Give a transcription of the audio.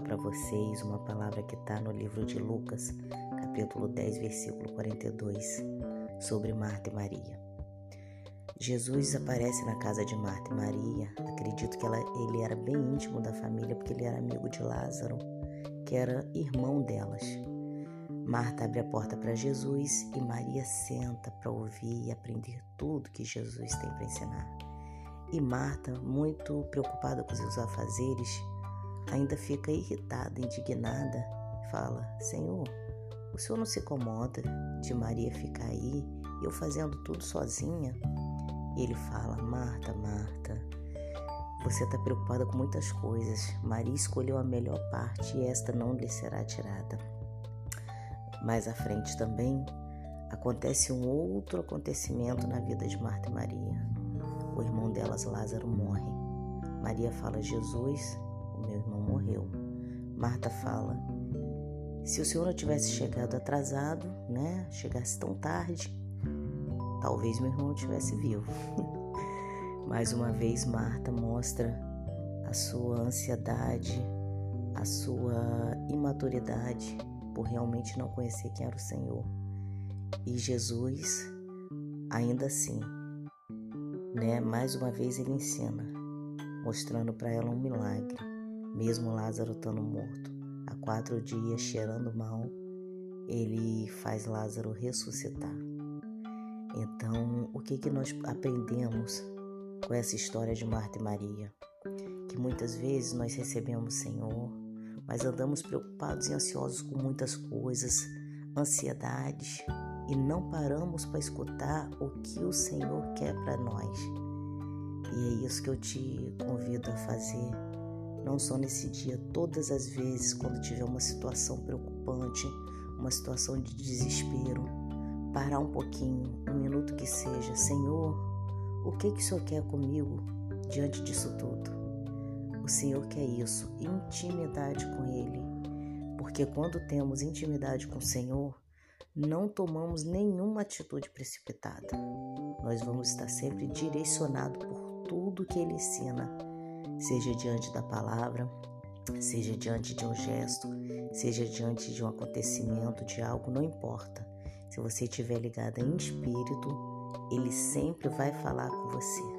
vocês uma palavra que está no livro de Lucas, capítulo 10, versículo 42, sobre Marta e Maria. Jesus aparece na casa de Marta e Maria. Acredito que ela, ele era bem íntimo da família, porque ele era amigo de Lázaro, que era irmão delas. Marta abre a porta para Jesus e Maria senta para ouvir e aprender tudo que Jesus tem para ensinar. E Marta, muito preocupada com os seus afazeres, ainda fica irritada, indignada, fala: Senhor, o senhor não se incomoda de Maria ficar aí eu fazendo tudo sozinha? E ele fala: Marta, Marta, você está preocupada com muitas coisas. Maria escolheu a melhor parte e esta não lhe será tirada. Mais à frente também acontece um outro acontecimento na vida de Marta e Maria. O irmão delas, Lázaro, morre. Maria fala: Jesus, meu irmão morreu. Marta fala: se o senhor não tivesse chegado atrasado, né, chegasse tão tarde, talvez meu irmão estivesse vivo. Mais uma vez, Marta mostra a sua ansiedade, a sua imaturidade por realmente não conhecer quem era o Senhor. E Jesus, ainda assim, né, mais uma vez ele ensina, mostrando para ela um milagre mesmo Lázaro estando morto, há quatro dias cheirando mal, ele faz Lázaro ressuscitar. Então, o que, que nós aprendemos com essa história de Marta e Maria? Que muitas vezes nós recebemos o Senhor, mas andamos preocupados e ansiosos com muitas coisas, ansiedades, e não paramos para escutar o que o Senhor quer para nós. E é isso que eu te convido a fazer não só nesse dia, todas as vezes quando tiver uma situação preocupante, uma situação de desespero, parar um pouquinho, um minuto que seja, Senhor, o que que o Senhor quer comigo diante disso tudo? O Senhor quer isso, intimidade com Ele, porque quando temos intimidade com o Senhor, não tomamos nenhuma atitude precipitada. Nós vamos estar sempre direcionados por tudo que Ele ensina seja diante da palavra, seja diante de um gesto, seja diante de um acontecimento, de algo, não importa. Se você estiver ligada em espírito, ele sempre vai falar com você.